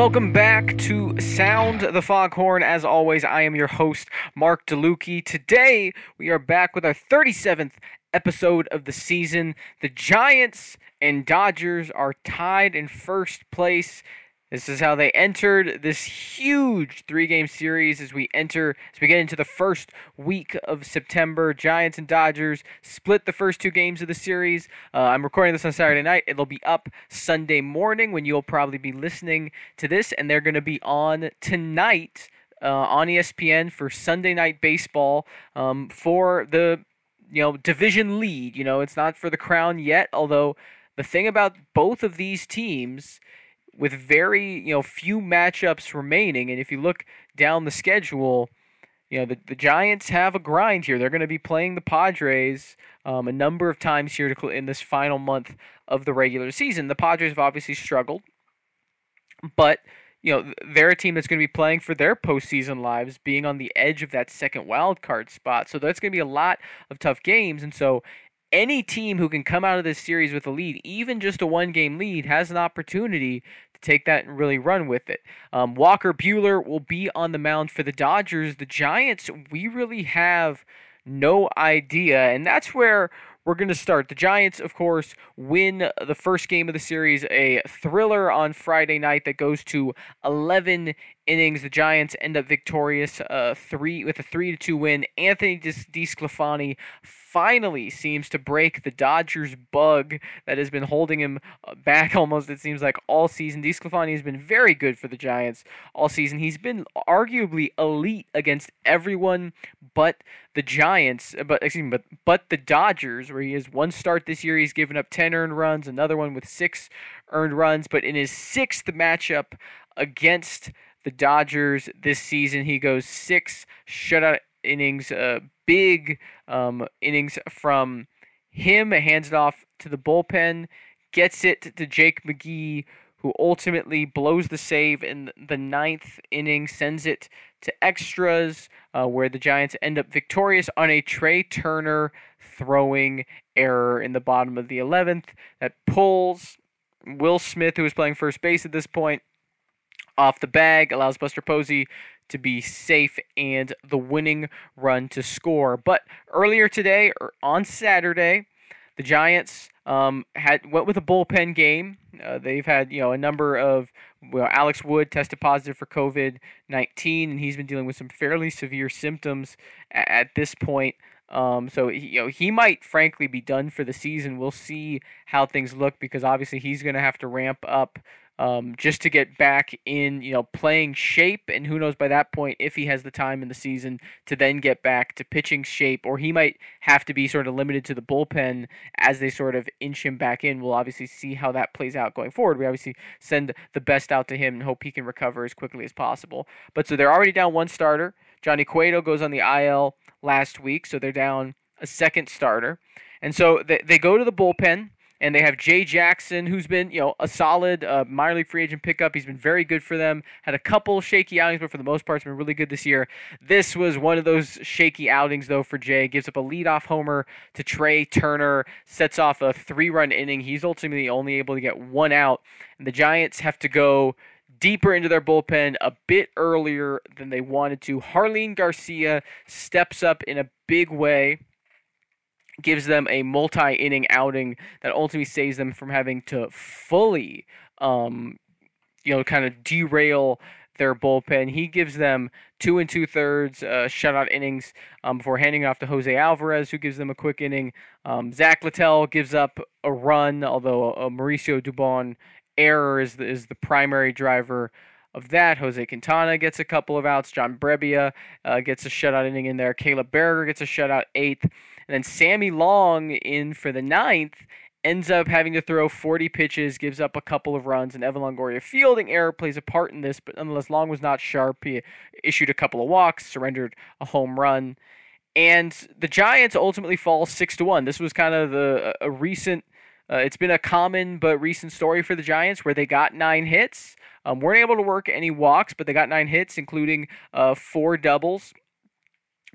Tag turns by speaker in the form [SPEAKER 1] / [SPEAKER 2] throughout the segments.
[SPEAKER 1] Welcome back to Sound the Foghorn. As always, I am your host, Mark DeLucchi. Today, we are back with our 37th episode of the season. The Giants and Dodgers are tied in first place this is how they entered this huge three game series as we enter, as we get into the first week of September. Giants and Dodgers split the first two games of the series. Uh, I'm recording this on Saturday night. It'll be up Sunday morning when you'll probably be listening to this, and they're going to be on tonight uh, on ESPN for Sunday Night Baseball um, for the you know division lead. You know, it's not for the crown yet, although the thing about both of these teams with very you know few matchups remaining, and if you look down the schedule, you know the, the Giants have a grind here. They're going to be playing the Padres um, a number of times here to, in this final month of the regular season. The Padres have obviously struggled, but you know they're a team that's going to be playing for their postseason lives, being on the edge of that second wild card spot. So that's going to be a lot of tough games, and so any team who can come out of this series with a lead, even just a one game lead, has an opportunity take that and really run with it. Um, Walker Buehler will be on the mound for the Dodgers. The Giants, we really have no idea, and that's where we're going to start. The Giants, of course, win the first game of the series, a thriller on Friday night that goes to 11 innings. The Giants end up victorious, uh, three with a three to two win. Anthony DeSclafani finally seems to break the Dodgers bug that has been holding him uh, back almost, it seems like, all season. DeSclafani has been very good for the Giants all season. He's been arguably elite against everyone but the Giants, uh, but excuse me, but but the Dodgers, where he has one start this year, he's given up 10 earned runs, another one with six earned runs, but in his sixth matchup against the Dodgers this season, he goes six shutout innings, uh, big um, innings from him, hands it off to the bullpen, gets it to Jake McGee, who ultimately blows the save in the ninth inning, sends it to extras, uh, where the Giants end up victorious on a Trea Turner throwing error in the bottom of the 11th that pulls Will Smith, who is playing first base at this point, off the bag, allows Buster Posey to be safe and the winning run to score. But earlier today, or on Saturday, the Giants um, had went with a bullpen game. Uh, they've had you know a number of well, Alex Wood tested positive for COVID nineteen, and he's been dealing with some fairly severe symptoms at, at this point. Um, so you know he might frankly be done for the season. We'll see how things look because obviously he's going to have to ramp up um, just to get back in, you know, playing shape. And who knows by that point if he has the time in the season to then get back to pitching shape, or he might have to be sort of limited to the bullpen as they sort of inch him back in. We'll obviously see how that plays out going forward. We obviously send the best out to him and hope he can recover as quickly as possible. But so they're already down one starter. Johnny Cueto goes on the IL last week, so they're down a second starter. And so they, they go to the bullpen and they have Jay Jackson, who's been you know a solid uh, minor league free agent pickup. He's been very good for them. Had a couple shaky outings, but for the most part, has been really good this year. This was one of those shaky outings though for Jay. Gives up a leadoff homer to Trea Turner, sets off a three-run inning. He's ultimately only able to get one out, and the Giants have to go deeper into their bullpen a bit earlier than they wanted to. Jarlin Garcia steps up in a big way gives them a multi-inning outing that ultimately saves them from having to fully, um, you know, kind of derail their bullpen. He gives them two and two thirds uh, shutout innings um, before handing off to Jose Alvarez, who gives them a quick inning. Um, Zach Littell gives up a run, although a Mauricio Dubon error is the, is the primary driver of that. Jose Quintana gets a couple of outs. John Brebbia uh, gets a shutout inning in there. Caleb Baragar gets a shutout eighth. And then Sammy Long in for the ninth ends up having to throw 40 pitches, gives up a couple of runs, and Evan Longoria fielding error plays a part in this, but nonetheless, Long was not sharp. He issued a couple of walks, surrendered a home run, and the Giants ultimately fall six to one. This was kind of the a recent. Uh, it's been a common but recent story for the Giants where they got nine hits, um, weren't able to work any walks, but they got nine hits, including uh, four doubles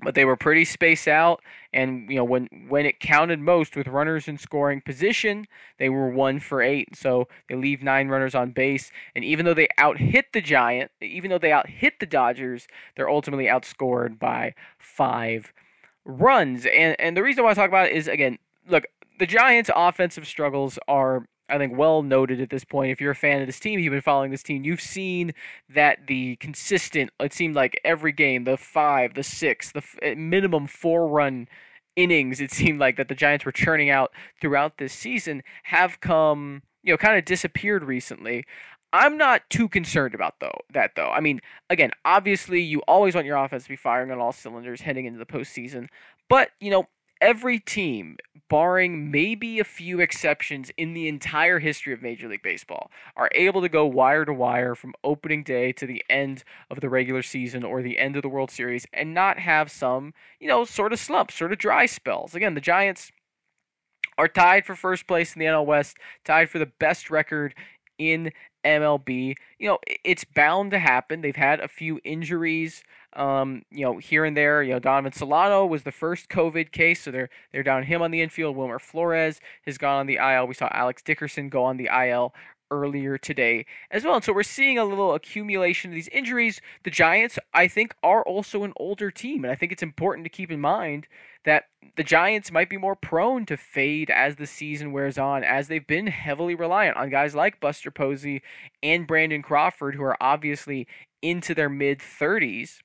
[SPEAKER 1] but they were pretty spaced out and you know when when it counted most with runners in scoring position they were one for eight. So they leave nine runners on base and even though they out hit the giant even though they out hit the dodgers they're ultimately outscored by five runs. And and the reason why i talk about it is again look the giants offensive struggles are I think well noted at this point. If you're a fan of this team, you've been following this team, you've seen that the consistent, it seemed like every game, the five, the six, the f- eh, minimum four run innings, it seemed like that the Giants were churning out throughout this season have come, you know, kind of disappeared recently. I'm not too concerned about though that though. I mean, again, obviously you always want your offense to be firing on all cylinders heading into the postseason, but you know, every team, barring maybe a few exceptions in the entire history of Major League Baseball, are able to go wire to wire from opening day to the end of the regular season or the end of the World Series and not have some, you know, sort of slumps, sort of dry spells. Again, the Giants are tied for first place in the NL West, tied for the best record in MLB. You know, it's bound to happen. They've had a few injuries, um, you know, here and there. You know, Donovan Solano was the first COVID case, so they're they're down him on the infield. Wilmer Flores has gone on the IL. We saw Alex Dickerson go on the IL earlier today as well. And so we're seeing a little accumulation of these injuries. The Giants, I think, are also an older team, and I think it's important to keep in mind that the Giants might be more prone to fade as the season wears on, as they've been heavily reliant on guys like Buster Posey and Brandon Crawford, who are obviously into their mid 30s.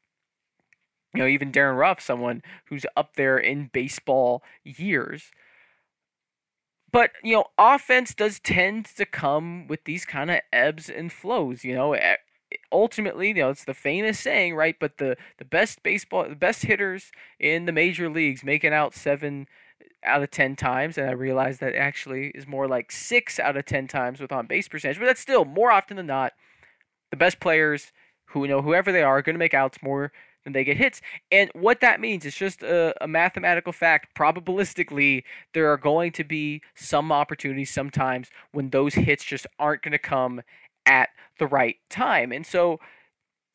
[SPEAKER 1] You know, even Darin Ruf, someone who's up there in baseball years. But, you know, offense does tend to come with these kind of ebbs and flows. You know, eh, ultimately, you know, it's the famous saying, right? But the, the best baseball, the best hitters in the major leagues making out seven out of 10 times. And I realize that actually is more like six out of 10 times with on base percentage. But that's still more often than not, the best players who, you know, whoever they are, are going to make outs more than they get hits. And what that means is just a, a, mathematical fact. Probabilistically, there are going to be some opportunities sometimes when those hits just aren't going to come at the right time. And so,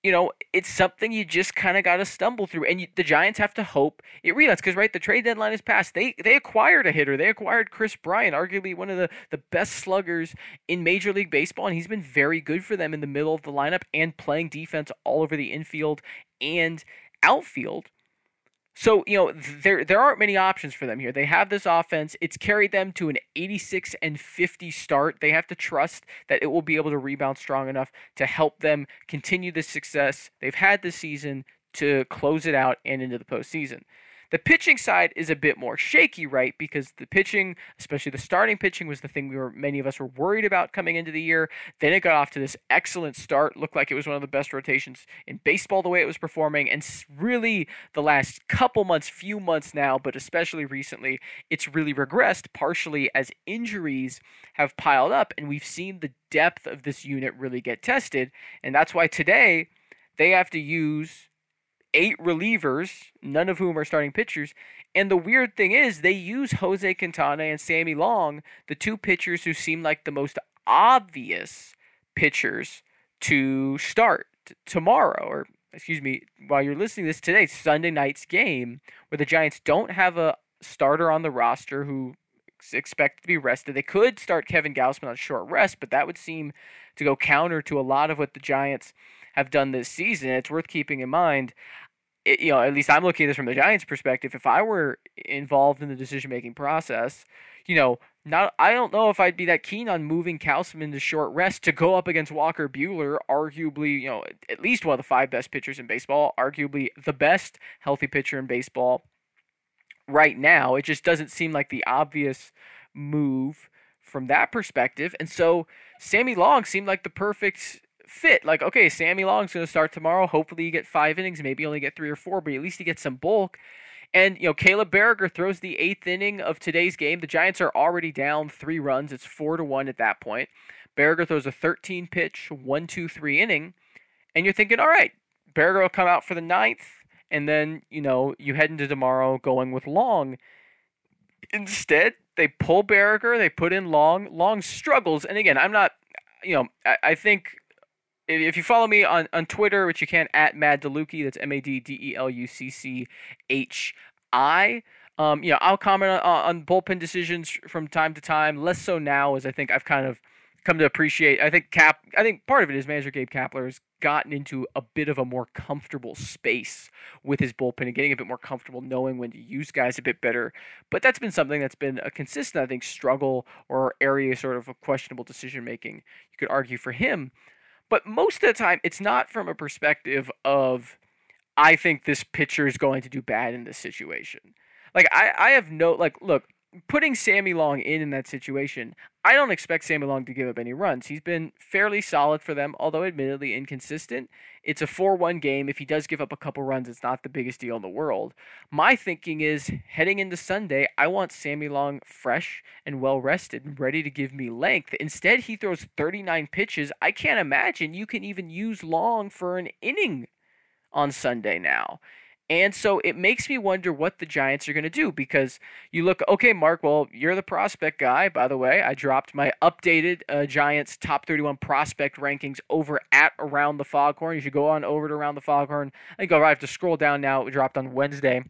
[SPEAKER 1] you know, it's something you just kind of got to stumble through. And you, the Giants have to hope it rebounds because, right, the trade deadline is passed. They they acquired a hitter. They acquired Kris Bryant, arguably one of the, the best sluggers in Major League Baseball. And he's been very good for them in the middle of the lineup and playing defense all over the infield and outfield. So, you know, there there aren't many options for them here. They have this offense. It's carried them to an 86 and 50 start. They have to trust that it will be able to rebound strong enough to help them continue the success they've had this season to close it out and into the postseason. The pitching side is a bit more shaky, right? Because the pitching, especially the starting pitching, was the thing we were many of us were worried about coming into the year. Then it got off to this excellent start. Looked like it was one of the best rotations in baseball the way it was performing. And really the last couple months, few months now, but especially recently, it's really regressed, partially as injuries have piled up, and we've seen the depth of this unit really get tested. And that's why today they have to use eight relievers, none of whom are starting pitchers. And the weird thing is, they use Jose Quintana and Sammy Long, the two pitchers who seem like the most obvious pitchers to start tomorrow, or excuse me, while you're listening to this today, Sunday night's game, where the Giants don't have a starter on the roster who expect to be rested. They could start Kevin Gausman on short rest, but that would seem to go counter to a lot of what the Giants have done this season. It's worth keeping in mind it, you know, at least I'm looking at this from the Giants' perspective. If I were involved in the decision making process, you know, not I don't know if I'd be that keen on moving Gausman to short rest to go up against Walker Buehler, arguably, you know, at least one of the five best pitchers in baseball, arguably the best healthy pitcher in baseball right now. It just doesn't seem like the obvious move from that perspective. And so Sammy Long seemed like the perfect fit. Like, okay, Sammy Long's going to start tomorrow. Hopefully, you get five innings, maybe only get three or four, but at least you get some bulk. And, you know, Caleb Baragar throws the eighth inning of today's game. The Giants are already down three runs. It's four to one at that point. Baragar throws a 13 pitch, one, two, three inning. And you're thinking, all right, Baragar will come out for the ninth. And then, you know, you head into tomorrow going with Long. Instead, they pull Baragar, they put in Long. Long struggles. And again, I'm not, you know, I, I think if you follow me on, on Twitter, which you can at Mad DeLucchi, that's M A D D E L U C C H I. Um, you know, I'll comment on, on bullpen decisions from time to time. Less so now, as I think I've kind of come to appreciate. I think Cap. I think part of it is manager Gabe Kapler has gotten into a bit of a more comfortable space with his bullpen and getting a bit more comfortable knowing when to use guys a bit better. But that's been something that's been a consistent, I think, struggle or area sort of a questionable decision making. You could argue for him, but most of the time, it's not from a perspective of I think this pitcher is going to do bad in this situation. Like I, I have no like look putting Sammy Long in in that situation, I don't expect Sammy Long to give up any runs. He's been fairly solid for them, although admittedly inconsistent. It's a 4 1 game. If he does give up a couple runs, it's not the biggest deal in the world. My thinking is heading into Sunday, I want Sammy Long fresh and well rested and ready to give me length. Instead, he throws 39 pitches. I can't imagine you can even use Long for an inning on Sunday now. And so it makes me wonder what the Giants are going to do because you look, okay, Mark, well, you're the prospect guy. By the way, I dropped my updated uh, Giants top 31 prospect rankings over at Around the Foghorn. You should go on over to Around the Foghorn. I think I have to scroll down now. It dropped on Wednesday.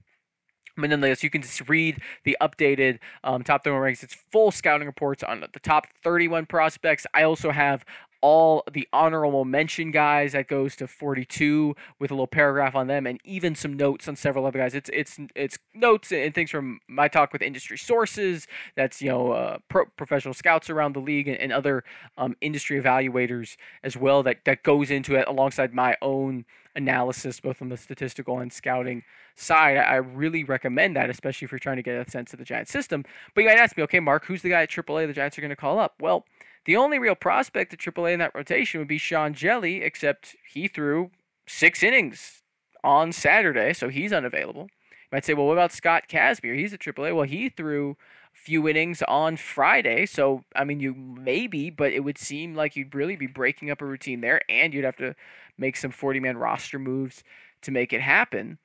[SPEAKER 1] But nonetheless, you can just read the updated um, top 31 rankings. It's full scouting reports on the top 31 prospects. I also have all the honorable mention guys that goes to 42 with a little paragraph on them and even some notes on several other guys. It's it's it's notes and things from my talk with industry sources. That's you know uh, pro- professional scouts around the league and, and other um, industry evaluators as well that that goes into it alongside my own analysis both on the statistical and scouting side. I really recommend that especially if you're trying to get a sense of the giant system. But you might ask me okay mark who's the guy at aaa the giants are going to call up? Well the only real prospect at AAA in that rotation would be Sean Hjelle, except he threw six innings on Saturday, so he's unavailable. You might say, well, what about Scott Kazmir? He's at AAA. Well, he threw a few innings on Friday, so I mean, you maybe, but it would seem like you'd really be breaking up a routine there, and you'd have to make some 40 man roster moves to make it happen.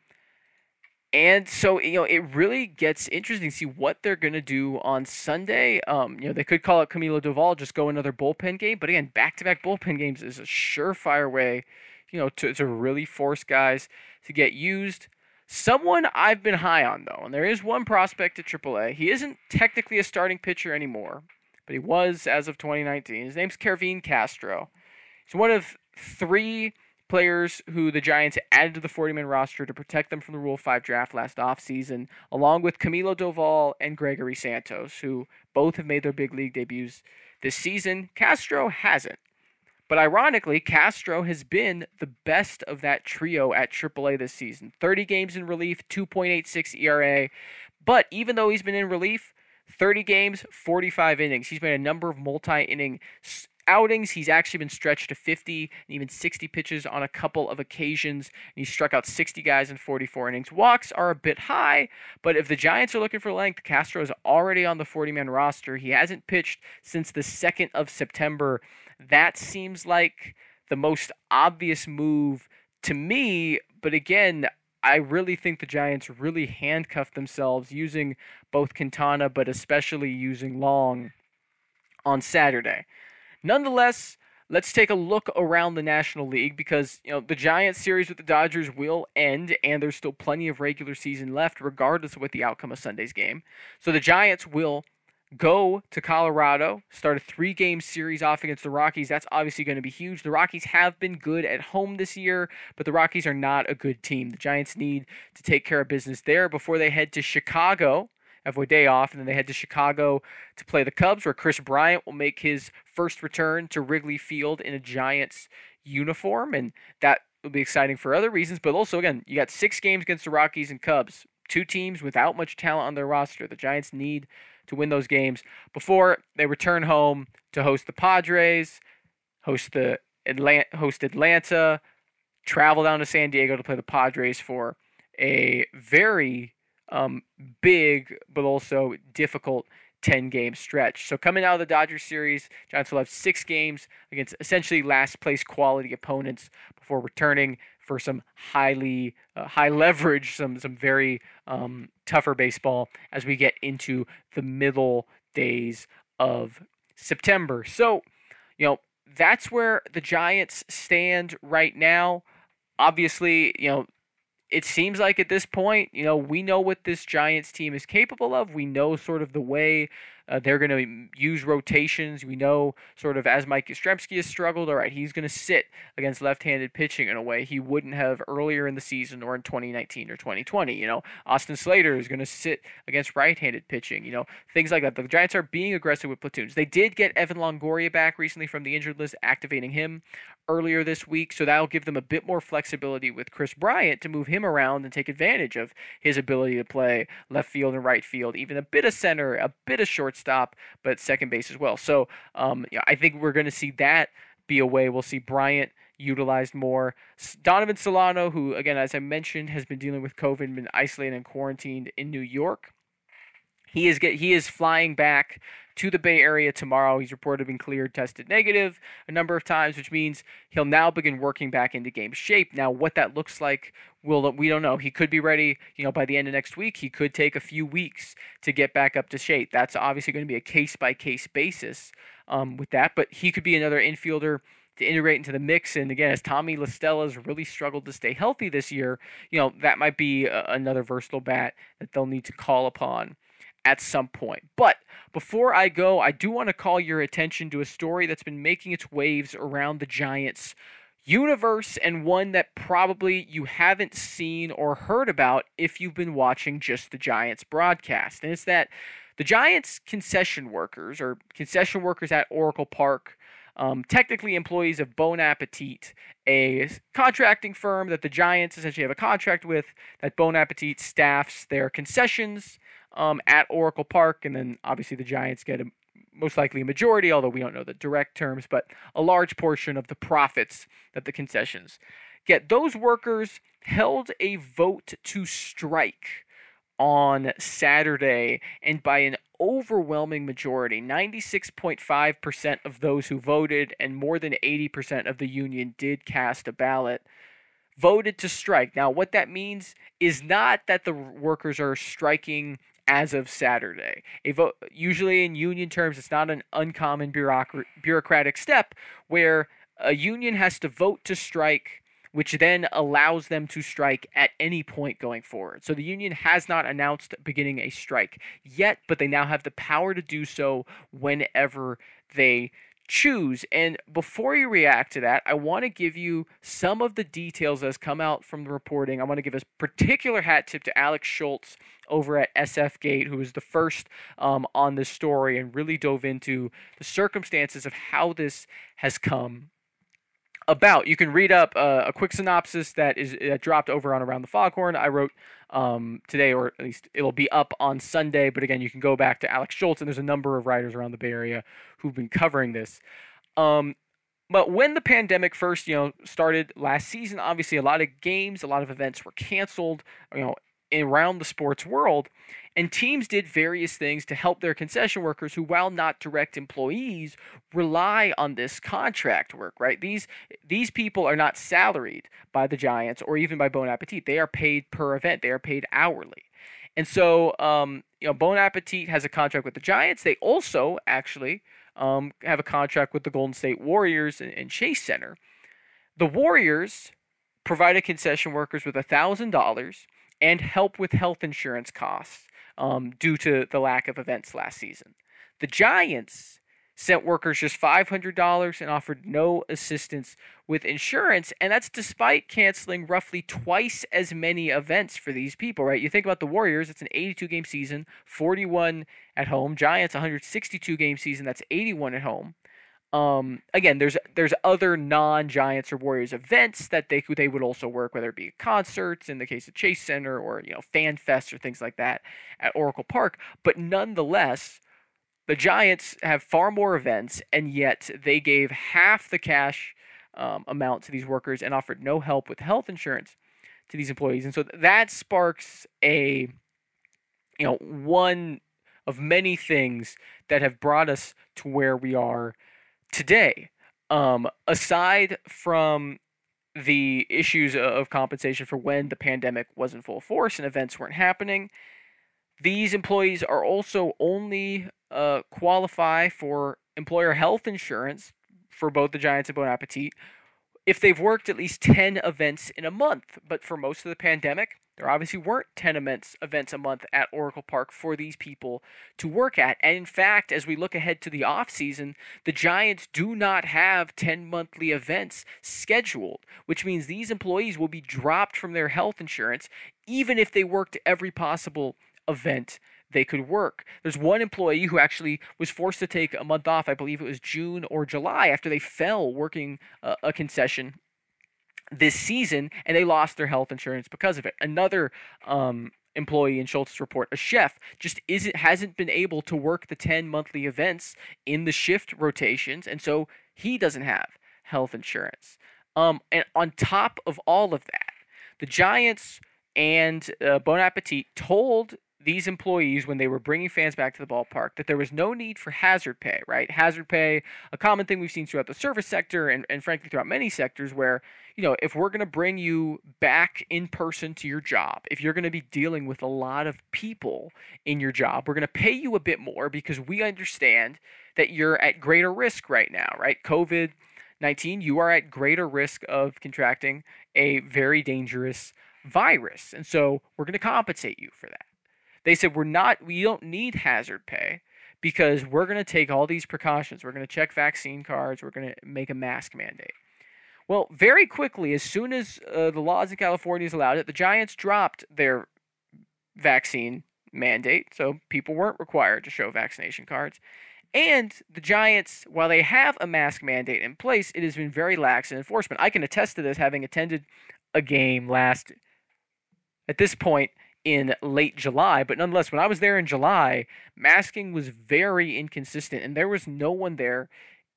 [SPEAKER 1] And so you know, it really gets interesting to see what they're gonna do on Sunday. Um, you know, they could call it Camilo Doval, just go another bullpen game. But again, back-to-back bullpen games is a surefire way, you know, to to really force guys to get used. Someone I've been high on though, and there is one prospect at AAA. He isn't technically a starting pitcher anymore, but he was as of 2019. His name's Kervin Castro. He's one of three players who the Giants added to the 40 man roster to protect them from the Rule 5 draft last offseason, along with Camilo Doval and Gregory Santos, who both have made their big league debuts this season. Castro hasn't. But ironically, Castro has been the best of that trio at AAA this season 30 games in relief, 2.86 ERA. But even though he's been in relief, 30 games, 45 innings. He's made a number of multi inning outings, he's actually been stretched to 50 and even 60 pitches on a couple of occasions. And he struck out 60 guys in 44 innings. Walks are a bit high, but if the Giants are looking for length, Castro is already on the 40 man roster. He hasn't pitched since the 2nd of September. That seems like the most obvious move to me, but again, I really think the Giants really handcuffed themselves using both Quintana, but especially using Long on Saturday. Nonetheless, let's take a look around the National League because you know the Giants series with the Dodgers will end, and there's still plenty of regular season left, regardless of what the outcome of Sunday's game. So the Giants will go to Colorado, start a three-game series off against the Rockies. That's obviously going to be huge. The Rockies have been good at home this year, but the Rockies are not a good team. The Giants need to take care of business there before they head to Chicago have a day off, and then they head to Chicago to play the Cubs, where Kris Bryant will make his first return to Wrigley Field in a Giants uniform, and that will be exciting for other reasons. But also, again, you got six games against the Rockies and Cubs, two teams without much talent on their roster. The Giants need to win those games before they return home to host the Padres, host the Atlanta, host Atlanta, travel down to San Diego to play the Padres for a very um, big but also difficult 10 game stretch. So coming out of the Dodgers series, Giants will have six games against essentially last place quality opponents before returning for some highly uh, high leverage, some some very um, tougher baseball as we get into the middle days of September. So, you know, that's where the Giants stand right now. Obviously, you know, it seems like at this point, you know, we know what this Giants team is capable of. We know sort of the way uh, they're going to use rotations. We know sort of as Mike Yastrzemski has struggled, all right, he's going to sit against left-handed pitching in a way he wouldn't have earlier in the season or in 2019 or 2020. You know, Austin Slater is going to sit against right-handed pitching. You know, things like that. The Giants are being aggressive with platoons. They did get Evan Longoria back recently from the injured list, activating him earlier this week, so that'll give them a bit more flexibility with Kris Bryant to move him around and take advantage of his ability to play left field and right field, even a bit of center, a bit of shortstop, but second base as well. So um, I think we're going to see that be a way. We'll see Bryant utilized more. Donovan Solano, who again, as I mentioned, has been dealing with COVID, been isolated and quarantined in New York. He is get he is flying back to the Bay Area tomorrow. He's reported been cleared, tested negative a number of times, which means he'll now begin working back into game shape. Now, what that looks like, will we don't know. He could be ready, you know, by the end of next week. He could take a few weeks to get back up to shape. That's obviously going to be a case by case basis um, with that, but he could be another infielder to integrate into the mix. And again, as Tommy La Stella has really struggled to stay healthy this year, you know, that might be a, another versatile bat that they'll need to call upon at some point. But before I go, I do want to call your attention to a story that's been making its waves around the Giants universe and one that probably you haven't seen or heard about if you've been watching just the Giants broadcast. And it's that the Giants concession workers or concession workers at Oracle Park um, technically employees of Bon Appetit, a contracting firm that the Giants essentially have a contract with, that Bon Appetit staffs their concessions um, at Oracle Park, and then obviously the Giants get a, most likely a majority, although we don't know the direct terms, but a large portion of the profits that the concessions get. Those workers held a vote to strike on Saturday, and by an overwhelming majority, 96.5% of those who voted and more than 80% of the union did cast a ballot voted to strike. Now, what that means is not that the workers are striking as of Saturday. A vote, usually in union terms, it's not an uncommon bureaucrat- bureaucratic step where a union has to vote to strike, which then allows them to strike at any point going forward. So the union has not announced beginning a strike yet, but they now have the power to do so whenever they choose. And before you react to that, I want to give you some of the details that has come out from the reporting. I want to give a particular hat tip to Alex Shultz over at SF Gate, who was the first um, on this story and really dove into the circumstances of how this has come about. You can read up uh, a quick synopsis that is uh, dropped over on Around the Foghorn. I wrote um, today, or at least it'll be up on Sunday. But again, you can go back to Alex Shultz, and there's a number of writers around the Bay Area who've been covering this. Um, but when the pandemic first, you know, started last season, obviously a lot of games, a lot of events were canceled, you know, around the sports world. And teams did various things to help their concession workers who, while not direct employees, rely on this contract work, right? These these people are not salaried by the Giants or even by Bon Appetit. They are paid per event. They are paid hourly. And so, um, you know, Bon Appetit has a contract with the Giants. They also actually um, have a contract with the Golden State Warriors and, and Chase Center. The Warriors provided concession workers with $1,000 and help with health insurance costs um, due to the lack of events last season. The Giants sent workers just $500 and offered no assistance with insurance, and that's despite canceling roughly twice as many events for these people, right? You think about the Warriors, it's an 82 game season, 41 at home. Giants, 162 game season, that's 81 at home. Um, again, there's there's other non-Giants or Warriors events that they they would also work, whether it be concerts in the case of Chase Center or you know Fan Fest or things like that at Oracle Park. But nonetheless, the Giants have far more events, and yet they gave half the cash um, amount to these workers and offered no help with health insurance to these employees, and so that sparks a you know one of many things that have brought us to where we are today, um, aside from the issues of compensation for when the pandemic was in full force and events weren't happening, these employees are also only uh, qualify for employer health insurance for both the Giants and Bon Appetit if they've worked at least 10 events in a month. But for most of the pandemic, there obviously weren't 10 events, events a month at Oracle Park for these people to work at. And in fact, as we look ahead to the offseason, the Giants do not have 10 monthly events scheduled, which means these employees will be dropped from their health insurance even if they worked every possible event they could work. There's one employee who actually was forced to take a month off, I believe it was June or July, after they fell working a, a concession this season and they lost their health insurance because of it. Another um, employee in Shultz's report, a chef, just isn't hasn't been able to work the 10 monthly events in the shift rotations and so he doesn't have health insurance. Um, and on top of all of that, the Giants and uh, Bon Appetit told these employees when they were bringing fans back to the ballpark that there was no need for hazard pay, right? Hazard pay, a common thing we've seen throughout the service sector and, and frankly throughout many sectors where, you know, if we're going to bring you back in person to your job, if you're going to be dealing with a lot of people in your job, we're going to pay you a bit more because we understand that you're at greater risk right now, right? COVID 19, you are at greater risk of contracting a very dangerous virus. And so we're going to compensate you for that. They said we're not we don't need hazard pay because we're going to take all these precautions. We're going to check vaccine cards, we're going to make a mask mandate. Well, very quickly, as soon as uh, the laws in California allowed it, the Giants dropped their vaccine mandate, so people weren't required to show vaccination cards. And the Giants, while they have a mask mandate in place, it has been very lax in enforcement. I can attest to this having attended a game last, at this point, in late July, but nonetheless, when I was there in July, masking was very inconsistent and there was no one there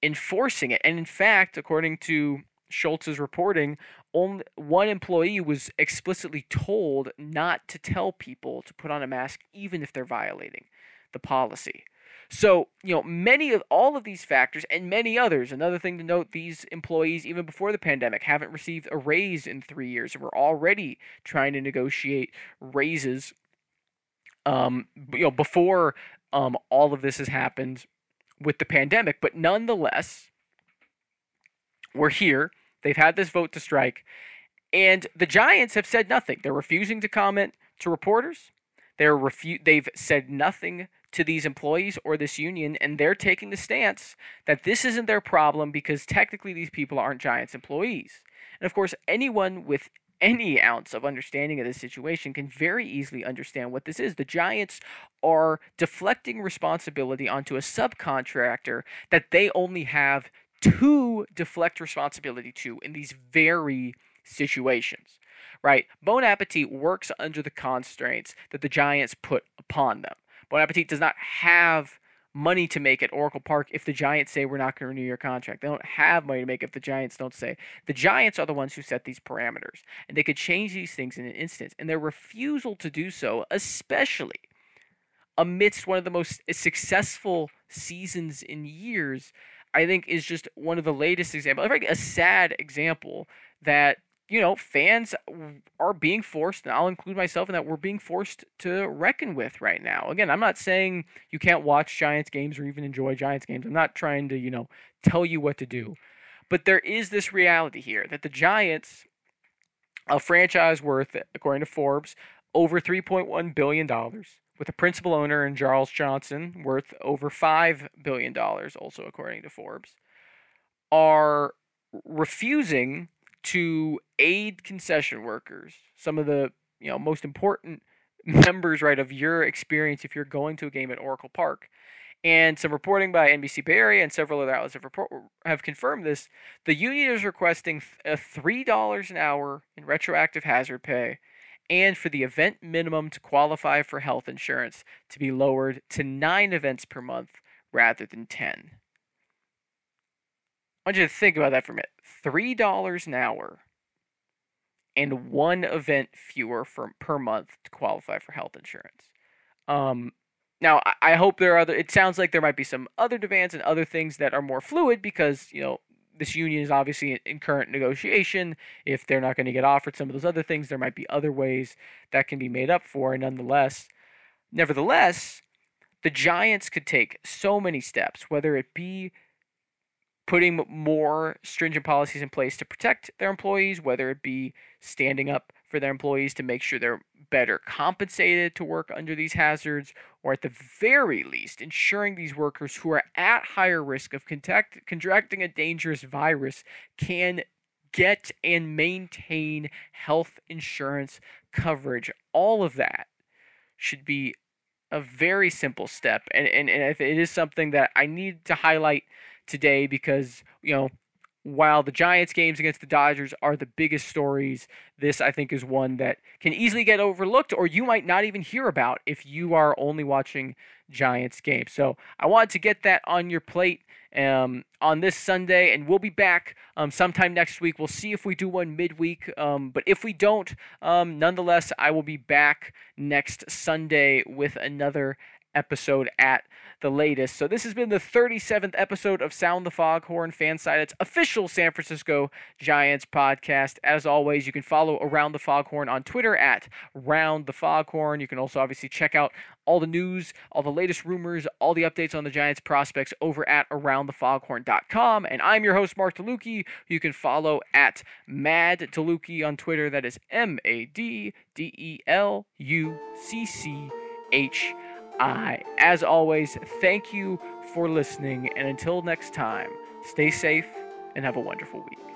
[SPEAKER 1] enforcing it. And in fact, according to Shultz's reporting, only one employee was explicitly told not to tell people to put on a mask even if they're violating the policy. So, you know, many of all of these factors and many others, another thing to note, these employees, even before the pandemic, haven't received a raise in three years. We're already trying to negotiate raises, um, you know, before um, all of this has happened with the pandemic. But nonetheless, we're here. They've had this vote to strike. And the Giants have said nothing. They're refusing to comment to reporters. They're refu- they've said nothing to these employees or this union, and they're taking the stance that this isn't their problem because technically these people aren't Giants employees. And of course, anyone with any ounce of understanding of this situation can very easily understand what this is. The Giants are deflecting responsibility onto a subcontractor that they only have to deflect responsibility to in these very situations. Right? Bon Appetit works under the constraints that the Giants put upon them. Bon Appetit does not have money to make at Oracle Park if the Giants say we're not going to renew your contract. They don't have money to make if the Giants don't say. The Giants are the ones who set these parameters, and they could change these things in an instant. And their refusal to do so, especially amidst one of the most eh, successful seasons in years, I think is just one of the latest examples, a sad example that you know, fans are being forced, and I'll include myself in that, we're being forced to reckon with right now. Again, I'm not saying you can't watch Giants games or even enjoy Giants games. I'm not trying to, you know, tell you what to do. But there is this reality here that the Giants, a franchise worth, according to Forbes, over $3.1 billion, with a principal owner in Charles Johnson worth over $5 billion, also according to Forbes, are refusing to aid concession workers, some of the you know most important members right of your experience if you're going to a game at Oracle Park. And some reporting by NBC Bay Area and several other outlets have, report, have confirmed this. The union is requesting a $3 an hour in retroactive hazard pay and for the event minimum to qualify for health insurance to be lowered to nine events per month rather than 10. I want you to think about that for a minute. Three dollars an hour and one event fewer for, per month to qualify for health insurance. Um, now, I, I hope there are other. It sounds like there might be some other demands and other things that are more fluid because you know this union is obviously in, in current negotiation. If they're not going to get offered some of those other things, there might be other ways that can be made up for. And Nonetheless, nevertheless, the Giants could take so many steps, whether it be putting more stringent policies in place to protect their employees, whether it be standing up for their employees to make sure they're better compensated to work under these hazards, or at the very least, ensuring these workers who are at higher risk of contact, contracting a dangerous virus can get and maintain health insurance coverage. All of that should be a very simple step. And, and, and it is something that I need to highlight today because, you know, while the Giants games against the Dodgers are the biggest stories, this I think is one that can easily get overlooked or you might not even hear about if you are only watching Giants games. So I wanted to get that on your plate um, on this Sunday, and we'll be back um, sometime next week. We'll see if we do one midweek, um, but if we don't, um, nonetheless, I will be back next Sunday with another episode at the latest. So this has been the 37th episode of Sound the Foghorn it's official San Francisco Giants podcast. As always, you can follow Around the Foghorn on Twitter at Round the Foghorn. You can also obviously check out all the news, all the latest rumors, all the updates on the Giants prospects over at aroundthefoghorn.com. And I'm your host, Mark DeLucchi. You can follow at Mad DeLucchi on Twitter. That is M A D D E L U C C H. I, as always, thank you for listening. And until next time, stay safe and have a wonderful week.